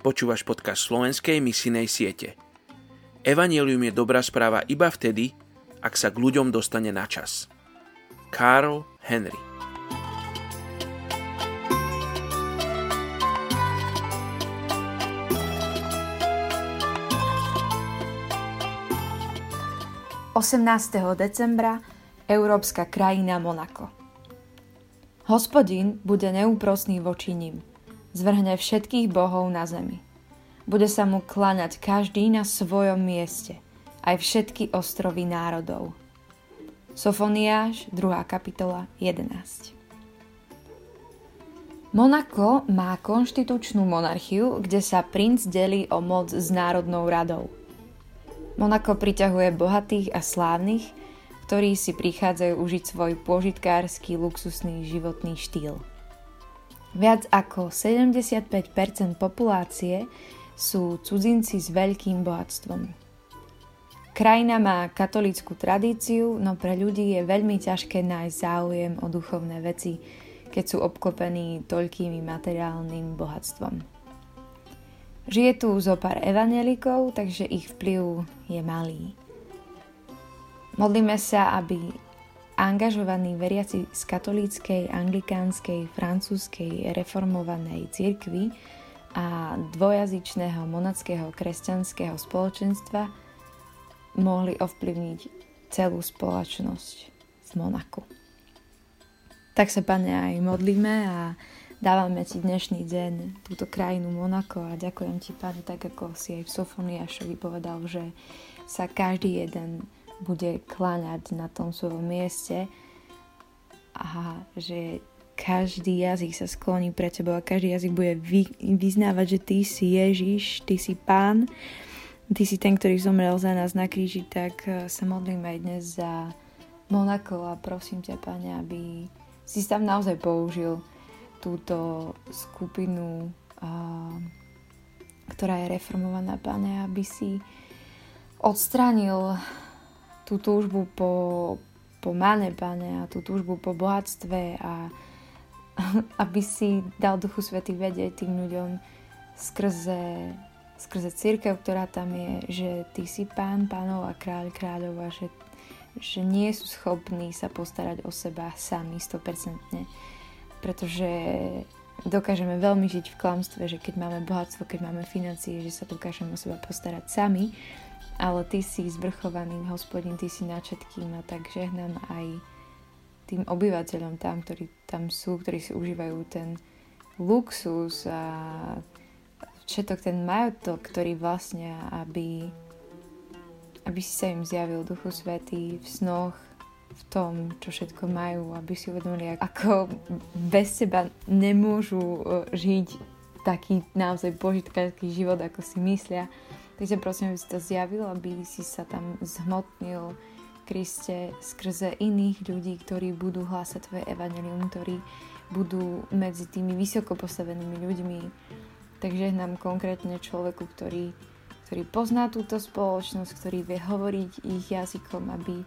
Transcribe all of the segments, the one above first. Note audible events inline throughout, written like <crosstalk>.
Počúvaš podcast slovenskej misinej siete. Evangelium je dobrá správa iba vtedy, ak sa k ľuďom dostane na čas. Karl Henry Osemnásteho decembra Európska krajina Monako. Hospodin bude neúprosný voči ním – zvrhne všetkých bohov na zemi. Bude sa mu klaňať každý na svojom mieste, aj všetky ostrovy národov. Sofoniáš, 2. kapitola, 11. Monako má konštitučnú monarchiu, kde sa princ delí o moc s Národnou radou. Monako priťahuje bohatých a slávnych, ktorí si prichádzajú užiť svoj požitkársky luxusný životný štýl. Viac ako 75% populácie sú cudzinci s veľkým bohatstvom. Krajina má katolickú tradíciu, no pre ľudí je veľmi ťažké nájsť záujem o duchovné veci, keď sú obklopení toľkými materiálnym bohatstvom. Žije tu zo pár evanelikov, takže ich vplyv je malý. Modlíme sa, aby angažovaní veriaci z katolíckej, anglikánskej, francúzskej reformovanej cirkvy a dvojazyčného monackého kresťanského spoločenstva mohli ovplyvniť celú spoločnosť v Monaku. Tak sa, pane, aj modlíme a dávame ti dnešný deň túto krajinu Monako a ďakujem ti, pane, tak ako si aj Sofoniašovi povedal, že sa každý jeden bude kláňať na tom svojom mieste a že každý jazyk sa skloní pre tebou a každý jazyk bude vy, vyznávať, že ty si Ježiš, ty si Pán, ty si ten, ktorý zomrel za nás na kríži, tak eh, sa modlím aj dnes za Monako a prosím ťa, Pane, aby si tam naozaj použil túto skupinu, ktorá je reformovaná, Pane, aby si odstránil tú túžbu po, po mane, pane, a tú túžbu po bohatstve a <laughs> aby si dal Duchu Svety vedieť tým ľuďom skrze, skrze církev, ktorá tam je, že ty si pán pánov a kráľ kráľov a že, že nie sú schopní sa postarať o seba sami 100%. Pretože dokážeme veľmi žiť v klamstve, že keď máme bohatstvo, keď máme financie, že sa dokážeme o seba postarať sami ale ty si zvrchovaný hospodin, ty si nad všetkým a tak žehnám aj tým obyvateľom tam, ktorí tam sú, ktorí si užívajú ten luxus a všetok ten majotok, ktorý vlastne, aby, aby si sa im zjavil Duchu Svetý v snoch, v tom, čo všetko majú, aby si uvedomili, ako bez teba nemôžu e, žiť taký naozaj požitkársky život, ako si myslia Takže prosím, aby si to zjavil, aby si sa tam zhmotnil Kriste skrze iných ľudí, ktorí budú hlásať tvoje evanelium, ktorí budú medzi tými vysoko postavenými ľuďmi. Takže nám konkrétne človeku, ktorý, ktorý pozná túto spoločnosť, ktorý vie hovoriť ich jazykom, aby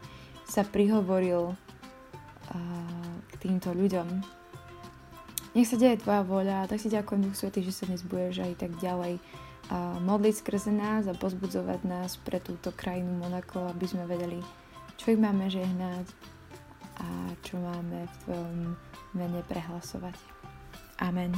sa prihovoril uh, k týmto ľuďom. Nech sa deje Tvoja voľa, tak si ďakujem Duch Svetý, že sa dnes budeš aj tak ďalej a modliť skrze nás a pozbudzovať nás pre túto krajinu Monako, aby sme vedeli, čo ich máme žehnať a čo máme v Tvojom mene prehlasovať. Amen.